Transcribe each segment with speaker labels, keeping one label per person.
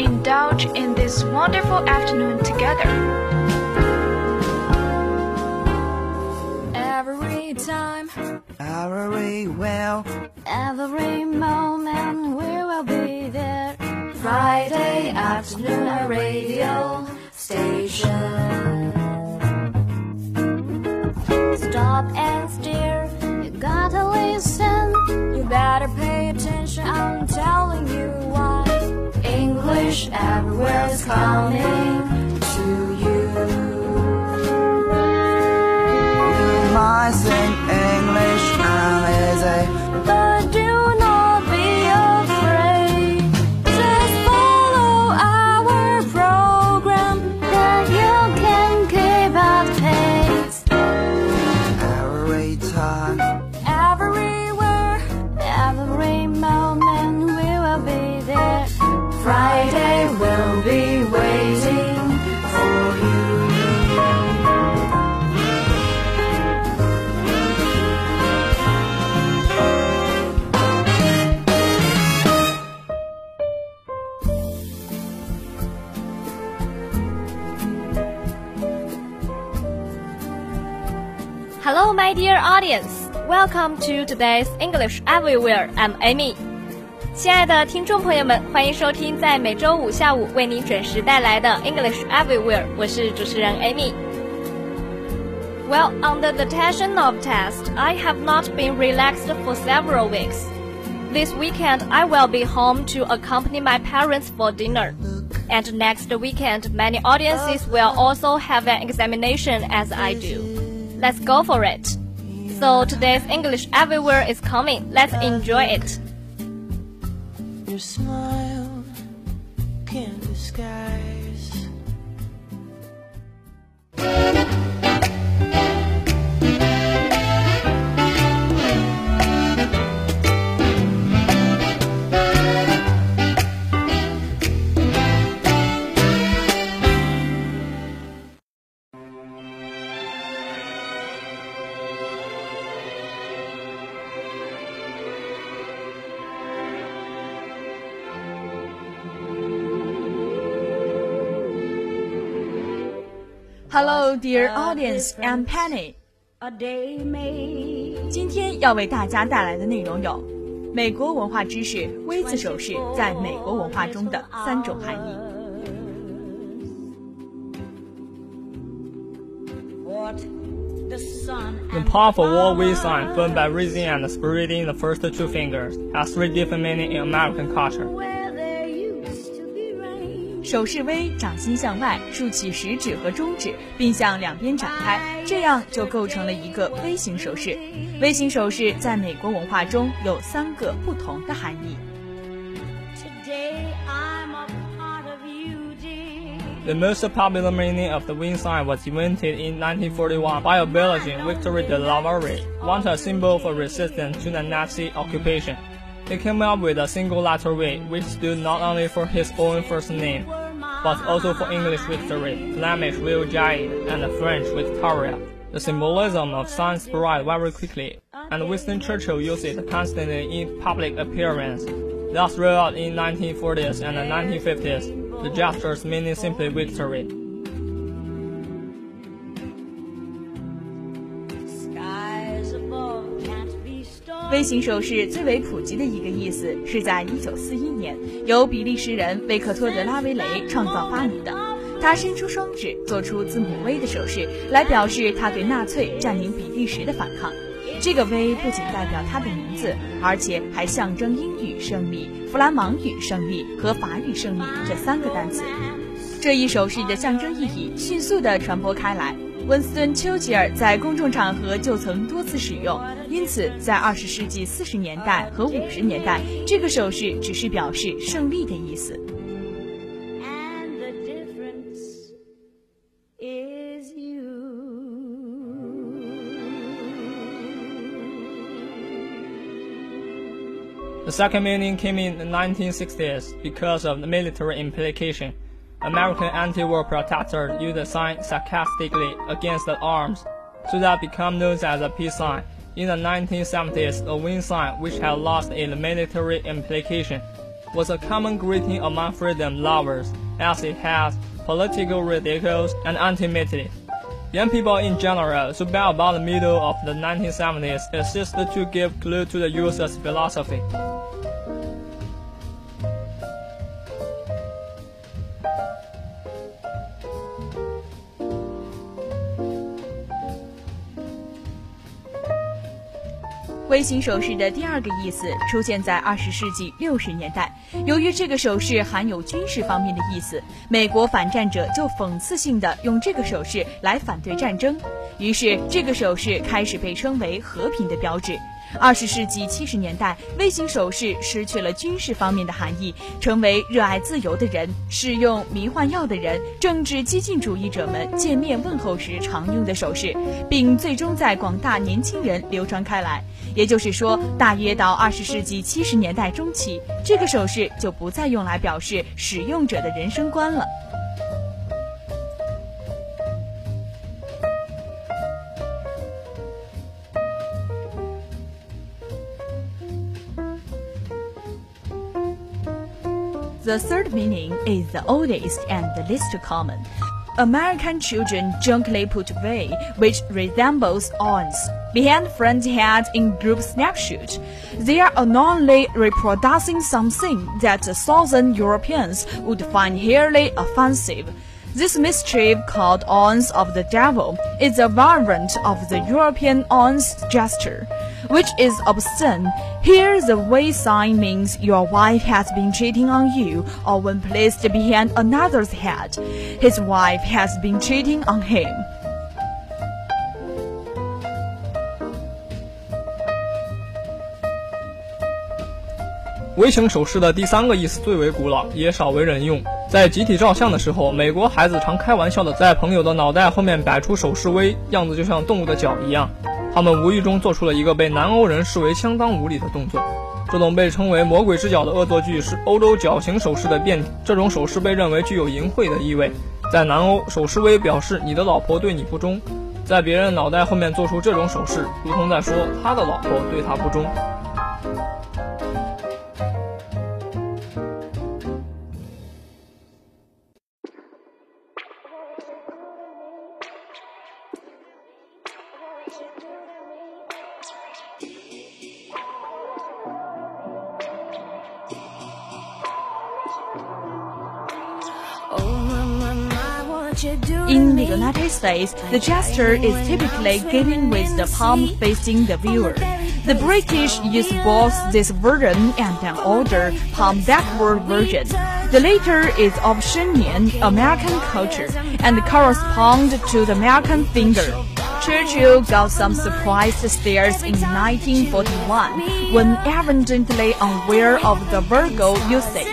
Speaker 1: us indulge in this wonderful afternoon together.
Speaker 2: Every time,
Speaker 3: Every well,
Speaker 2: every moment, we will be there. Friday afternoon, a radio station. Stop and stare, you gotta listen. You better pay attention, I'm telling you why. English everywhere is coming to you.
Speaker 3: you might sing English and easy.
Speaker 2: But
Speaker 4: Hello, my dear audience. Welcome to today's English Everywhere. I'm Amy. 亲爱的听众朋友们，欢迎收听在每周五下午为您准时带来的 English Everywhere。我是主持人 Amy。Well, under the tension of test, I have not been relaxed for several weeks. This weekend, I will be home to accompany my parents for dinner. And next weekend, many audiences will also have an examination as I do. Let's go for it. So today's English Everywhere is coming. Let's enjoy it.
Speaker 5: Your smile can't disguise.
Speaker 6: dear audience, I'm Penny.
Speaker 2: A day may
Speaker 6: 今天要为大家带来的内容有：美国文化知识 V 字手势在美国文化中的三种含义。
Speaker 2: what the sun
Speaker 7: The powerful word V sign, formed by raising and spreading the first two fingers, has three different meanings in American culture.
Speaker 6: 手势 V 掌心向外，竖起食指和中指，并向两边展开，这样就构成了一个 V 型手势。V 型手势在美国文化中有三个不同的含义。
Speaker 2: Today I'm a part of you, dear.
Speaker 7: The most popular meaning of the wing sign was invented in 1941 by a Belgian Victor de Lavare, once a symbol for resistance to the Nazi occupation. He came up with a single letter V, which stood not only for his own first name, but also for English victory, Flemish Viljade, and French Victoria. The symbolism of signs spread very quickly, and Winston Churchill used it constantly in public appearance. Thus, throughout in 1940s and the 1950s, the gestures meaning simply victory.
Speaker 6: 微型手势最为普及的一个意思，是在1941年由比利时人维克托·德拉维雷创造发明的。他伸出双指，做出字母 V 的手势，来表示他对纳粹占领比利时的反抗。这个 V 不仅代表他的名字，而且还象征英语胜利、弗兰芒语胜利和法语胜利这三个单词。这一手势的象征意义迅速地传播开来。温斯顿·丘吉尔在公众场合就曾多次使用，因此在二十世纪四十年代和五十年代，这个手势只是表示胜利的意思。
Speaker 2: And the difference is you.
Speaker 7: The second meaning came in the 1960s because of the military implication. American anti-war protesters used the sign sarcastically against the arms, so that became known as a peace sign. In the 1970s, a wing sign, which had lost its military implication, was a common greeting among freedom lovers, as it has political ridiculous and anti-military. Young people in general, so by about the middle of the 1970s, insisted to give clue to the user's philosophy.
Speaker 6: 微型手势的第二个意思出现在二十世纪六十年代。由于这个手势含有军事方面的意思，美国反战者就讽刺性的用这个手势来反对战争，于是这个手势开始被称为和平的标志。二十世纪七十年代，微型手势失去了军事方面的含义，成为热爱自由的人、使用迷幻药的人、政治激进主义者们见面问候时常用的手势，并最终在广大年轻人流传开来。也就是说，大约到二十世纪七十年代中期，这个手势就不再用来表示使用者的人生观了。The third meaning is the oldest and the least common. American children jokingly put away, which resembles awnings, behind friends' heads in group snapshots. They are unknowingly reproducing something that Southern Europeans would find highly offensive. This mischief called awnings of the devil is a variant of the European awnings gesture which is obscene. Here, the way sign means your wife has been cheating on you, or when placed behind another's head, his wife has been cheating on him.
Speaker 7: 微型手势的第三个意思最为古老，也少为人用。在集体照相的时候，美国孩子常开玩笑的在朋友的脑袋后面摆出手势 V，样子就像动物的脚一样。 他们无意中做出了一个被南欧人视为相当无理的动作。这种被称为“魔鬼之脚”的恶作剧是欧洲绞刑手势的变体。这种手势被认为具有淫秽的意味。在南欧，手势微表示你的老婆对你不忠。在别人脑袋后面做出这种手势，如同在说他的老婆对他不忠。
Speaker 6: States, the gesture is typically given with the palm facing the viewer. The British use both this version and an older palm backward version. The latter is of Shunyan American culture and corresponds to the American finger. Churchill got some surprised stares in 1941 when evidently unaware of the Virgo usage.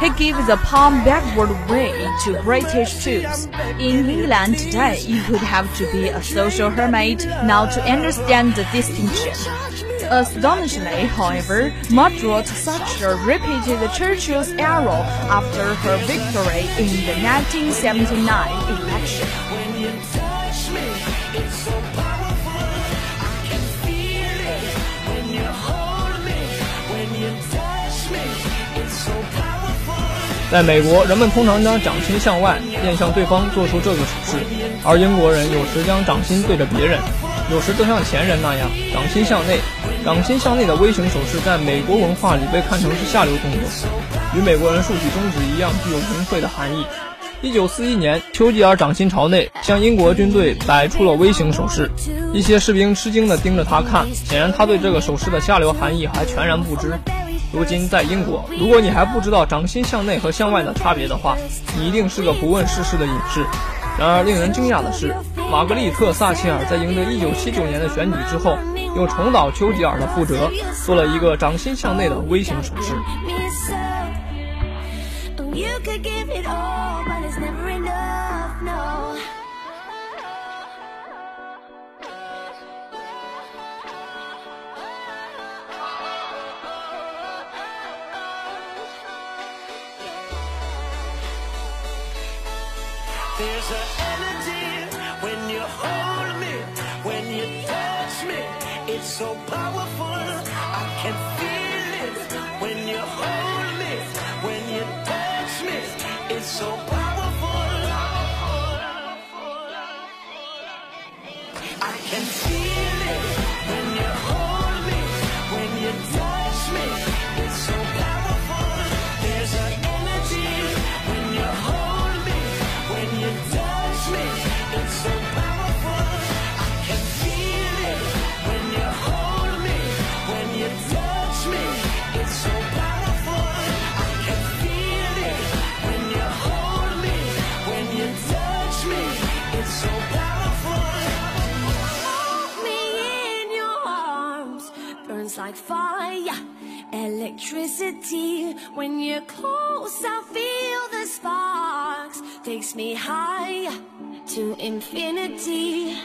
Speaker 6: He gives the palm backward way to British troops. In England today, you could have to be a social hermit now to understand the distinction. Astonishingly, however, Margaret Thatcher repeated Churchill's arrow after her victory in the 1979 election.
Speaker 7: 在美国，人们通常将掌心向外，面向对方做出这个手势；而英国人有时将掌心对着别人，有时则像前人那样掌心向内。掌心向内的微型手势在美国文化里被看成是下流动作，与美国人竖起中指一样，具有淫秽的含义。一九四一年，丘吉尔掌心朝内，向英国军队摆出了微型手势。一些士兵吃惊地盯着他看，显然他对这个手势的下流含义还全然不知。如今在英国，如果你还不知道掌心向内和向外的差别的话，你一定是个不问世事的隐士。然而，令人惊讶的是，玛格丽特·撒切尔在赢得1979年的选举之后，又重蹈丘吉尔的覆辙，做了一个掌心向内的微型手势。
Speaker 5: There's an energy when you hold me, when you touch me. It's so powerful,
Speaker 2: like fire, electricity. When you're close, I feel the sparks. Takes me higher to infinity.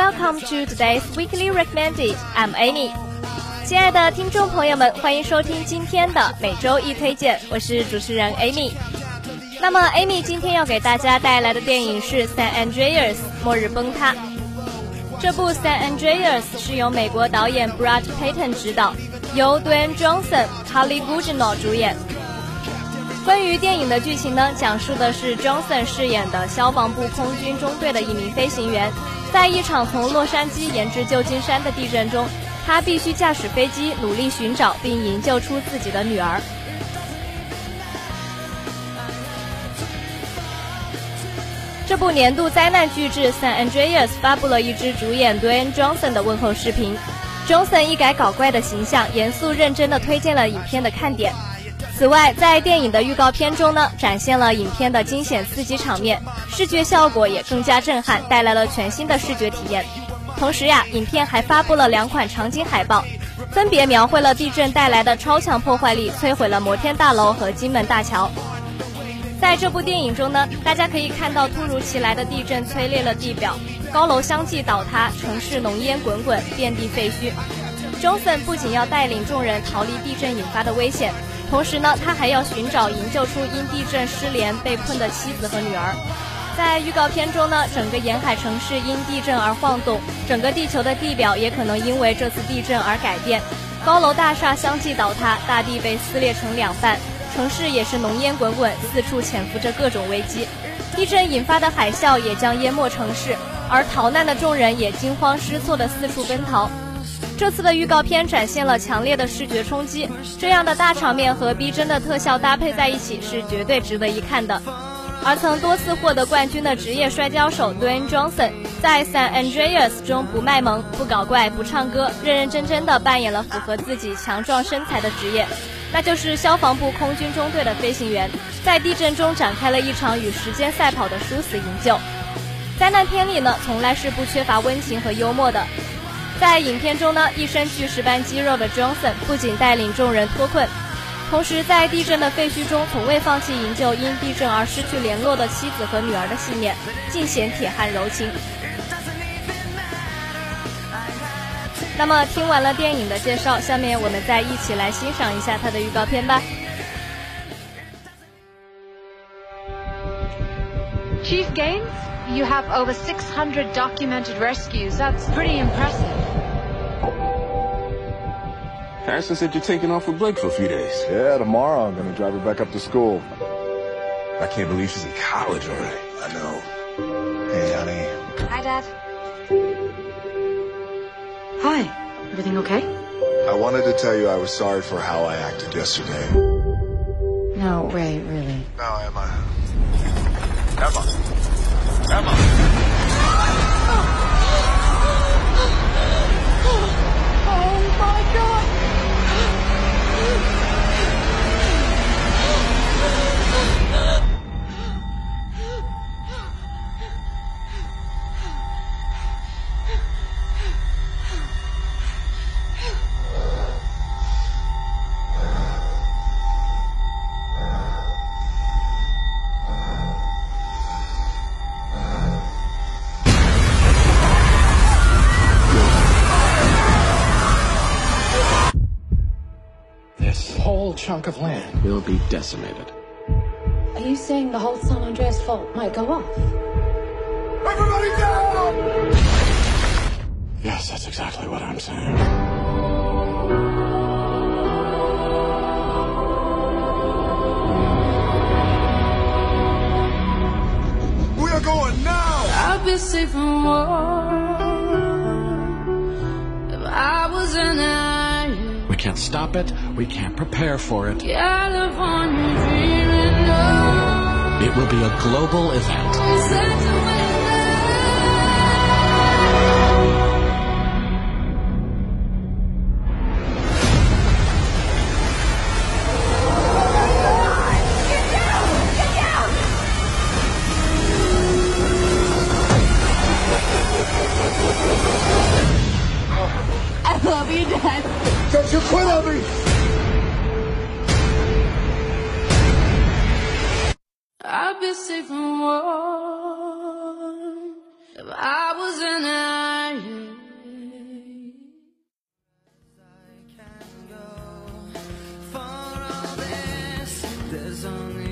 Speaker 4: Welcome to today's weekly recommended. I'm Amy. 亲爱的听众朋友们，欢迎收听今天的每周一推荐，我是主持人 Amy。那么，Amy 今天要给大家带来的电影是《San Andreas 末日崩塌》。这部《San Andreas》是由美国导演 Brad Payton 执导，由 Dwayne Johnson、Holly Gugino 主演。关于电影的剧情呢，讲述的是 Johnson 饰演的消防部空军中队的一名飞行员，在一场从洛杉矶延至旧金山的地震中，他必须驾驶飞机努力寻找并营救出自己的女儿。这部年度灾难巨制《San Andreas》发布了一支主演 Dwayne Johnson 的问候视频。Johnson 一改搞怪的形象，严肃认真地推荐了影片的看点。此外，在电影的预告片中呢，展现了影片的惊险刺激场面，视觉效果也更加震撼，带来了全新的视觉体验。同时呀，影片还发布了两款场景海报，分别描绘了地震带来的超强破坏力，摧毁了摩天大楼和金门大桥。在这部电影中呢，大家可以看到突如其来的地震摧裂了地表，高楼相继倒塌，城市浓烟滚滚，遍地废墟。中分不仅要带领众人逃离地震引发的危险，同时呢，他还要寻找营救出因地震失联被困的妻子和女儿。在预告片中呢，整个沿海城市因地震而晃动，整个地球的地表也可能因为这次地震而改变，高楼大厦相继倒塌，大地被撕裂成两半。城市也是浓烟滚滚，四处潜伏着各种危机。地震引发的海啸也将淹没城市，而逃难的众人也惊慌失措地四处奔逃。这次的预告片展现了强烈的视觉冲击，这样的大场面和逼真的特效搭配在一起是绝对值得一看的。而曾多次获得冠军的职业摔跤手 Dwayne Johnson 在 San Andreas 中不卖萌、不搞怪、不唱歌，认认真真地扮演了符合自己强壮身材的职业。那就是消防部空军中队的飞行员，在地震中展开了一场与时间赛跑的殊死营救。灾难片里呢，从来是不缺乏温情和幽默的。在影片中呢，一身巨石般肌肉的 Johnson 不仅带领众人脱困，同时在地震的废墟中，从未放弃营救因地震而失去联络的妻子和女儿的信念，尽显铁汉柔情。那么听完了电影的介绍，下面我们再一起来欣赏一下它的预告片吧。
Speaker 8: Chief Gaines, you have over 600 documented rescues. That's pretty impressive.
Speaker 9: Harrison said you're taking off with Blake for a few days.
Speaker 10: Yeah, tomorrow I'm gonna drive her back up to school.
Speaker 9: I can't believe she's in college already.
Speaker 10: I know. Hey, honey.
Speaker 8: Hi, Dad. Hi. Everything okay?
Speaker 10: I wanted to tell you I was sorry for how I acted yesterday.
Speaker 8: No, Ray, really.
Speaker 10: No, Emma. Emma. Emma.
Speaker 9: chunk of land will be decimated.
Speaker 8: Are you saying the whole San Andreas fault might go off?
Speaker 10: Everybody down!
Speaker 9: Yes, that's exactly what I'm saying.
Speaker 11: I'd be safe from war if I was an iron.
Speaker 9: We can't stop it. We can't prepare for it. It will be a global event.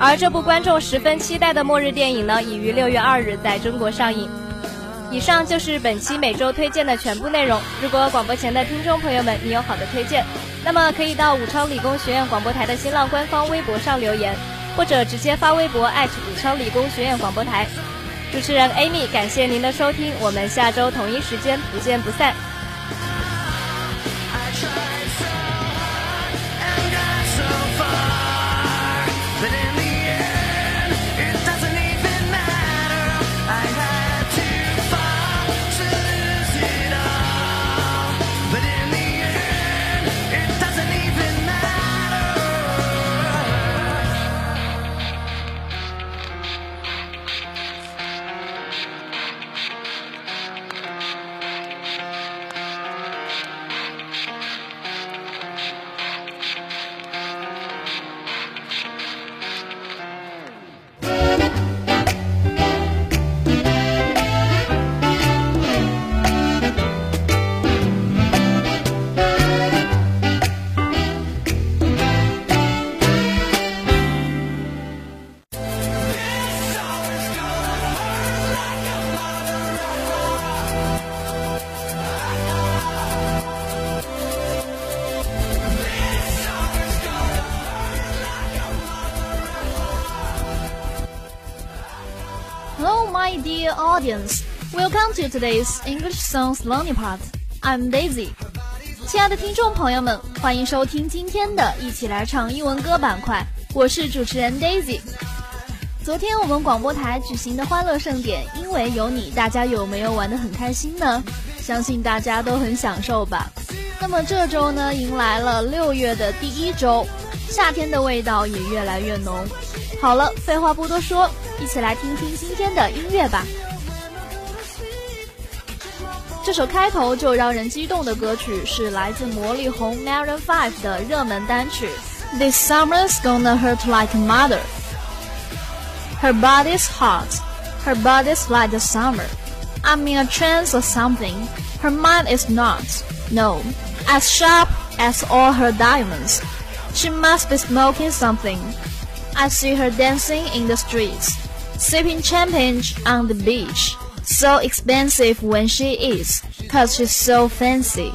Speaker 4: 而这部观众十分期待的末日电影呢，已于六月二日在中国上映。以上就是本期每周推荐的全部内容。如果广播前的听众朋友们你有好的推荐，那么可以到武昌理工学院广播台的新浪官方微博上留言，或者直接发微博武昌理工学院广播台。主持人 Amy，感谢您的收听，我们下周同一时间不见不散。
Speaker 1: Today's English songs learning part. I'm Daisy. 亲爱的听众朋友们，欢迎收听今天的一起来唱英文歌板块，我是主持人 Daisy。昨天我们广播台举行的欢乐盛典，因为有你，大家有没有玩得很开心呢？相信大家都很享受吧。那么这周呢，迎来了六月的第一周，夏天的味道也越来越浓。好了，废话不多说，一起来听听今天的音乐吧。这首开头就让人激动的歌曲是来自魔力红 Maroon Five 的热门单曲《This Summer's Gonna Hurt Like a Mother》。Her body's hot, her body's like the summer. I'm in a trance or something. Her mind is not, no, as sharp as all her diamonds. She must be smoking something. I see her dancing in the streets, sipping champagne on the beach. So expensive when she is, cause she's so fancy.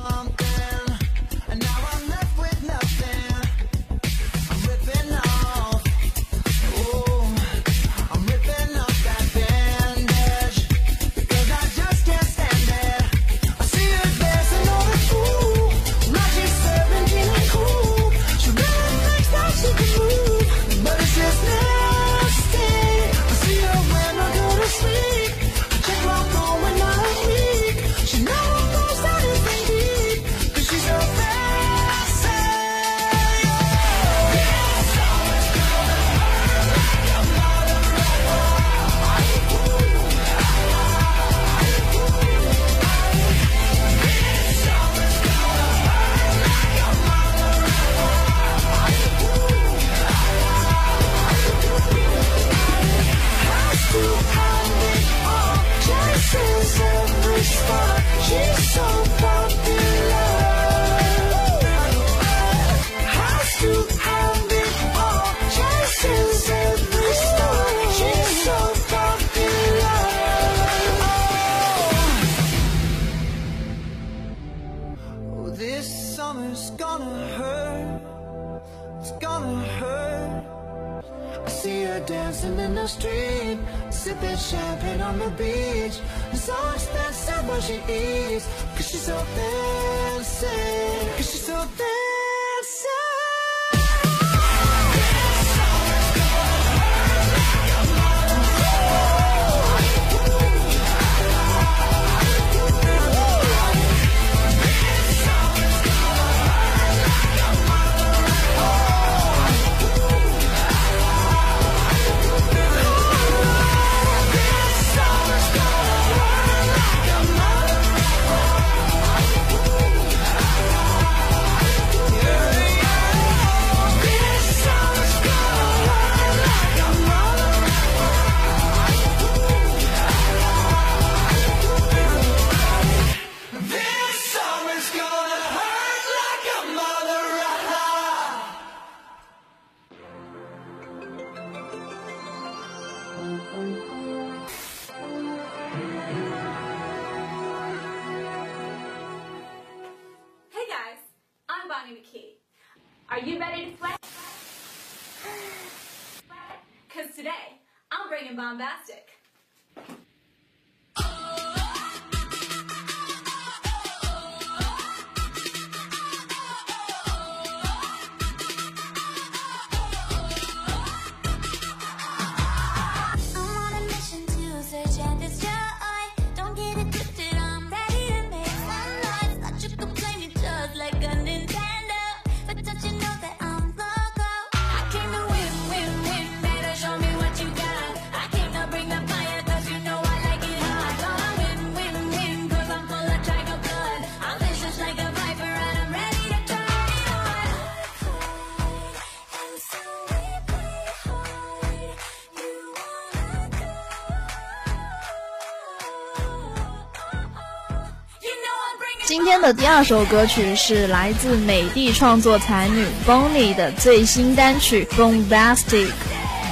Speaker 1: 的第二首歌曲是来自美的创作才女 Bonnie 的最新单曲《Bombastic》。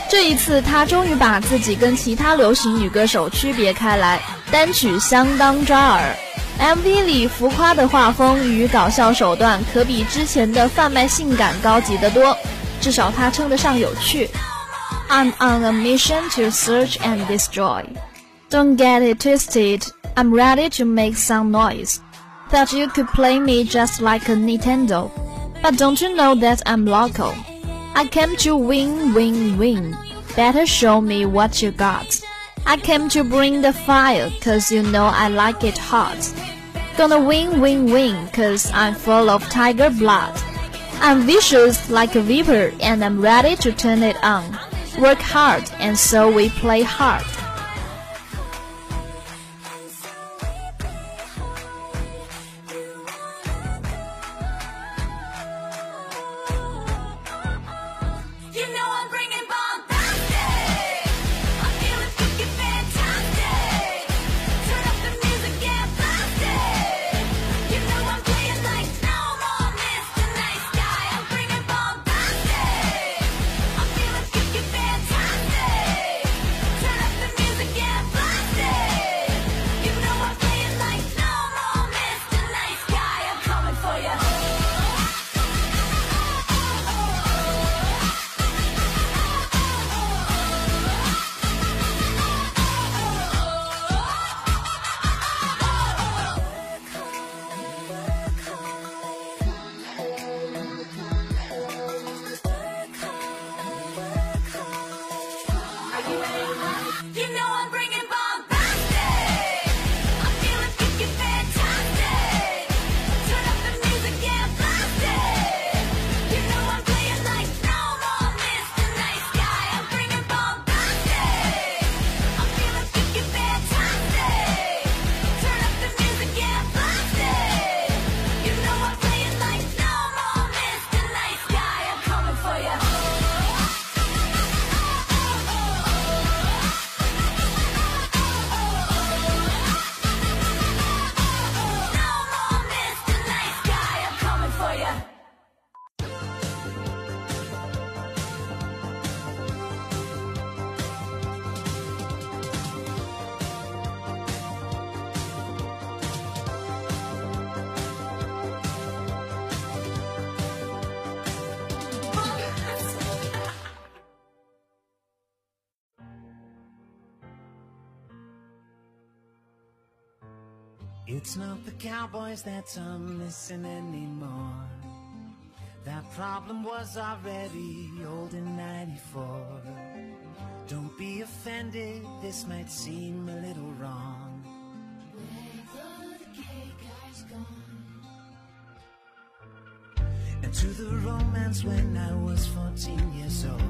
Speaker 1: 这一次，她终于把自己跟其他流行女歌手区别开来，单曲相当抓耳。MV 里浮夸的画风与搞笑手段可比之前的贩卖性感高级得多，至少它称得上有趣。I'm on a mission to search and destroy. Don't get it twisted. I'm ready to make some noise. Thought you could play me just like a Nintendo. But don't you know that I'm local? I came to win, win, win. Better show me what you got. I came to bring the fire, cause you know I like it hot. Gonna win, win, win, cause I'm full of tiger blood. I'm vicious like a viper and I'm ready to turn it on. Work hard and so we play hard.
Speaker 2: The
Speaker 3: cowboys that I'm missing anymore. That problem was already old in 94. Don't be offended, this might seem a little wrong. And to the romance when I was 14 years old.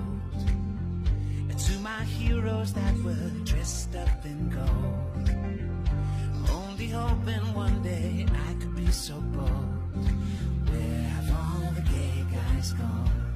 Speaker 3: And to my heroes that were dressed up in gold. Only hoping one day I could be so bold. Where have all the gay guys gone?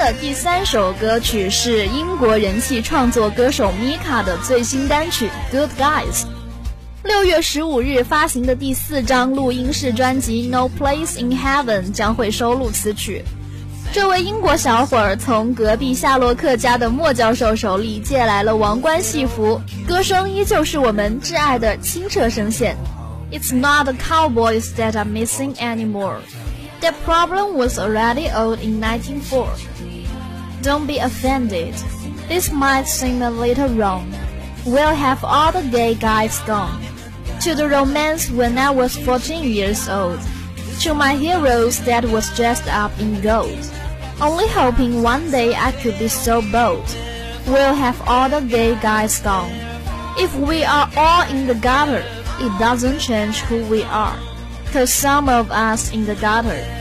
Speaker 1: 的第三首歌曲是英国人气创作歌手 Mika 的最新单曲《Good Guys》。六月十五日发行的第四张录音室专辑《No Place in Heaven》将会收录此曲。这位英国小伙儿从隔壁夏洛克家的莫教授手里借来了王冠戏服，歌声依旧是我们挚爱的清澈声线。It's not the cowboys that are missing anymore. That problem was already old in 1904. Don't be offended. This might seem a little wrong. We'll have all the gay guys gone. To the romance when I was 14 years old. To my heroes that was dressed up in gold. Only hoping one day I could be so bold. We'll have all the gay guys gone. If we are all in the gutter, it doesn't change who we are. Cause some of us in the gutter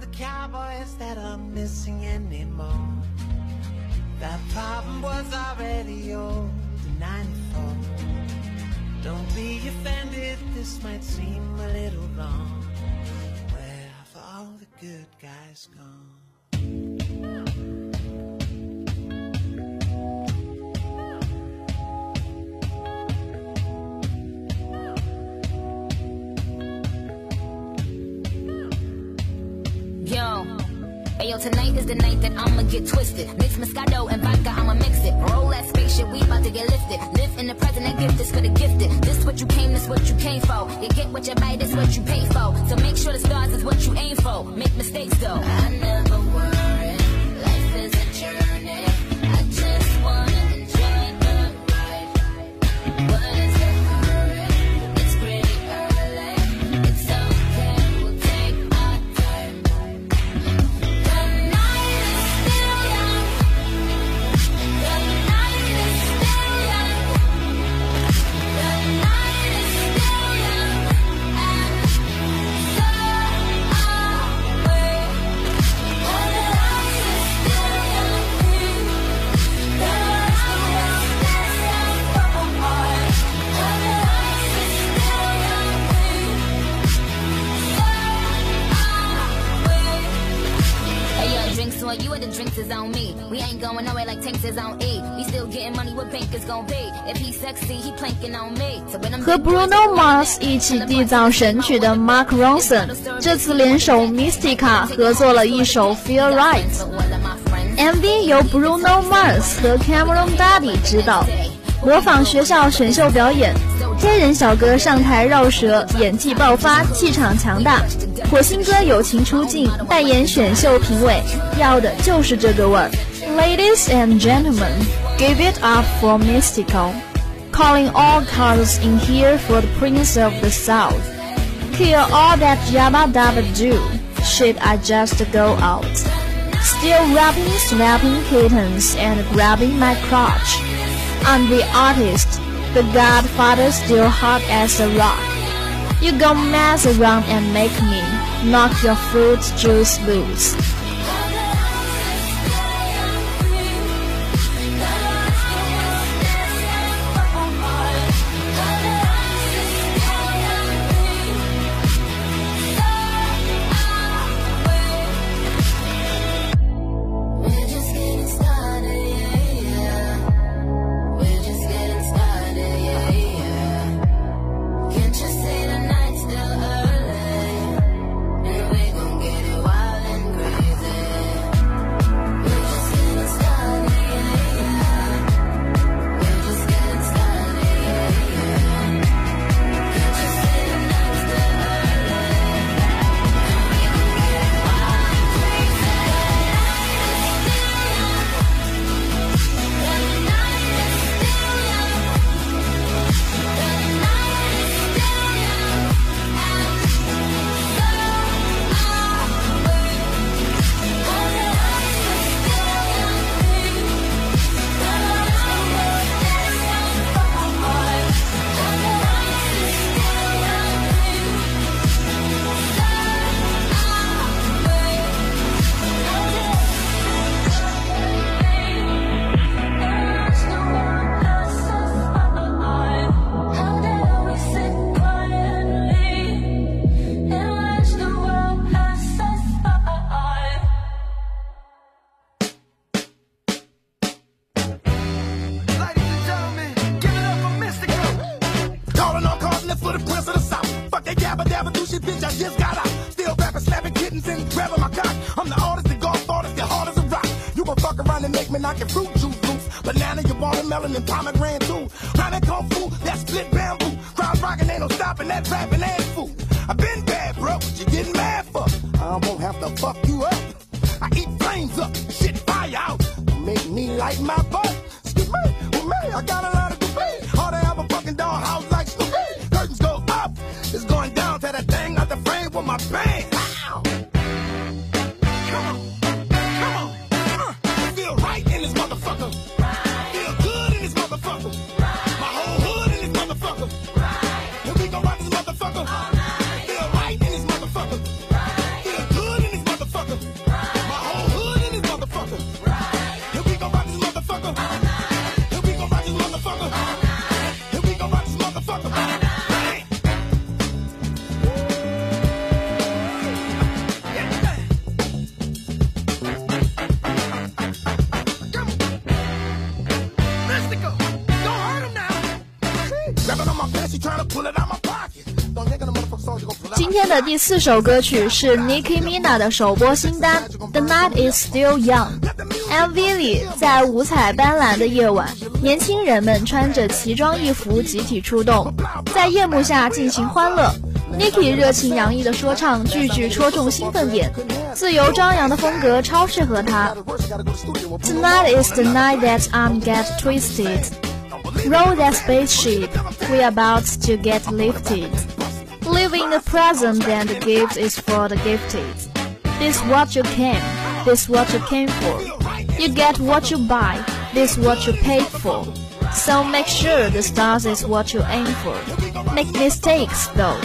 Speaker 3: the cowboys that are missing anymore. That problem was already old in 94. Don't be offended, this might seem a little wrong. Where have all the good guys gone?
Speaker 12: Tonight is the night that I'ma get twisted. Mix Moscato and vodka, I'ma mix it. Roll that spaceship, we about to get lifted. Live in the present and gift this for the gifted. This what you came, this what you came for. You get what you buy, this what you pay for. So make sure the stars is what you aim for. Make mistakes though. I never.
Speaker 1: 和 Bruno Mars 一起缔造神曲的 Mark Ronson，这次联手 Mystica 合作了一首《Feel Right》。MV 由 Bruno Mars 和 Cameron Daddy 执导，模仿学校选秀表演，
Speaker 13: 黑人小哥上台绕舌，演技爆发，气场强大。火星哥友情出镜，代言选秀评委，要的就是这个味儿。Ladies and gentlemen, give it up for Mystikal. Calling all cars in here for the Prince of the South. Kill all that yabba dabba do. should I just go out. Still rapping, slapping kittens, and grabbing my crotch. I'm the artist, the godfather still hot as a rock. You gon' mess around and make me knock your fruit juice loose. 的第四首歌曲是 Nicki Minaj 的首播新单《The Night Is Still Young》。MV 里，在五彩斑斓的夜晚，年轻人们穿着奇装异服集体出动，在夜幕下尽情欢乐。Nicki 热情洋溢的说唱，句句戳中兴奋点，自由张扬的风格超适合他。Tonight is the night that I'm get twisted. Roll that spaceship, we're about to get lifted. Live a present and the gift is for the gifted. This what you came, this what you came for. You get what you buy, this what you paid for. So make sure the stars is what you aim for. Make mistakes though.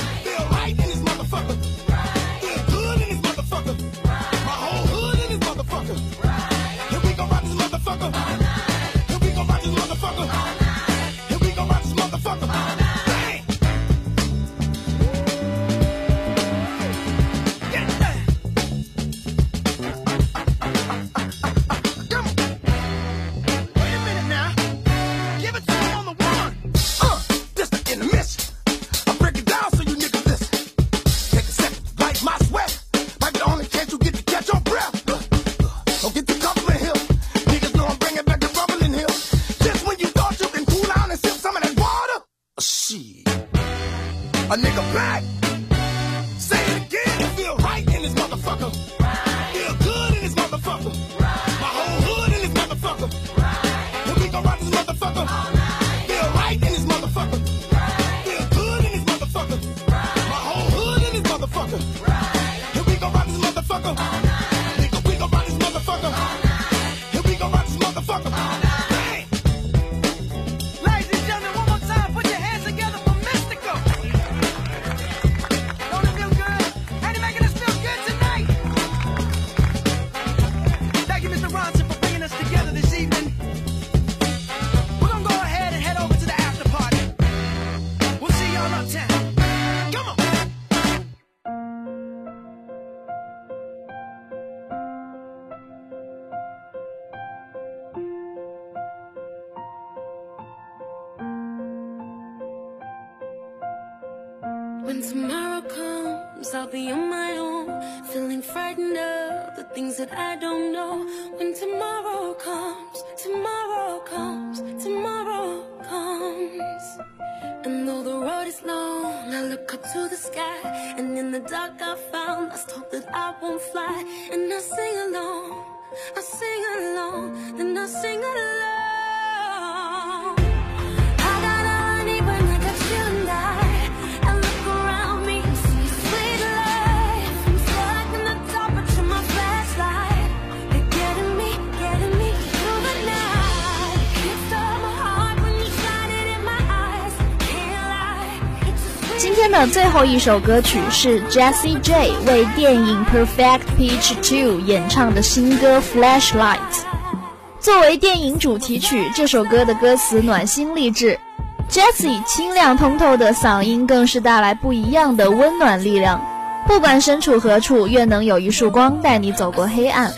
Speaker 14: That I
Speaker 11: don't know. When tomorrow comes, tomorrow comes, tomorrow comes. And though the road is long, I look up to the sky. And in the dark, I found lost hope that I won't fly. And I sing along, I sing along, then I sing along.
Speaker 1: 今天的最后一首歌曲是 Jessie J 为电影《Perfect Pitch 2》演唱的新歌《Flashlight》。作为电影主题曲，这首歌的歌词暖心励志，Jessie 清亮通透的嗓音更是带来不一样的温暖力量。不管身处何处，愿能有一束光带你走过黑暗。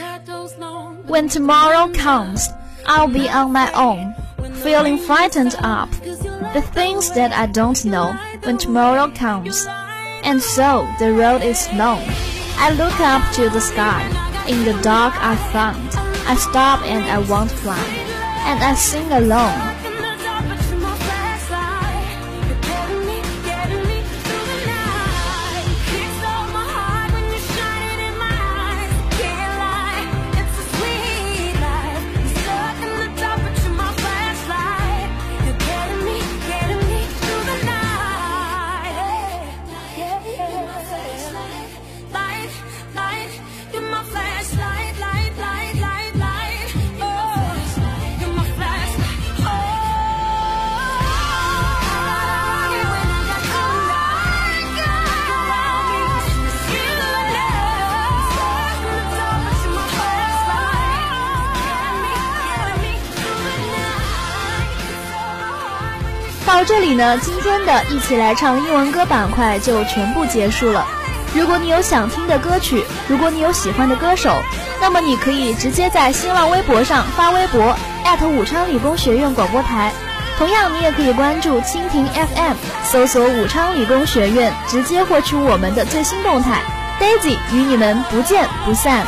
Speaker 1: When tomorrow comes, I'll be on my own, feeling frightened up. The things that I don't know when tomorrow comes. And so the road is long. I look up to the sky. In the dark I found. I stop and I won't fly. And I sing along. 到这里呢，今天的一起来唱英文歌板块就全部结束了。如果你有想听的歌曲，如果你有喜欢的歌手，那么你可以直接在新浪微博上发微博武昌理工学院广播台。同样，你也可以关注蜻蜓 FM，搜索武昌理工学院，直接获取我们的最新动态。Daisy 与你们不见不散。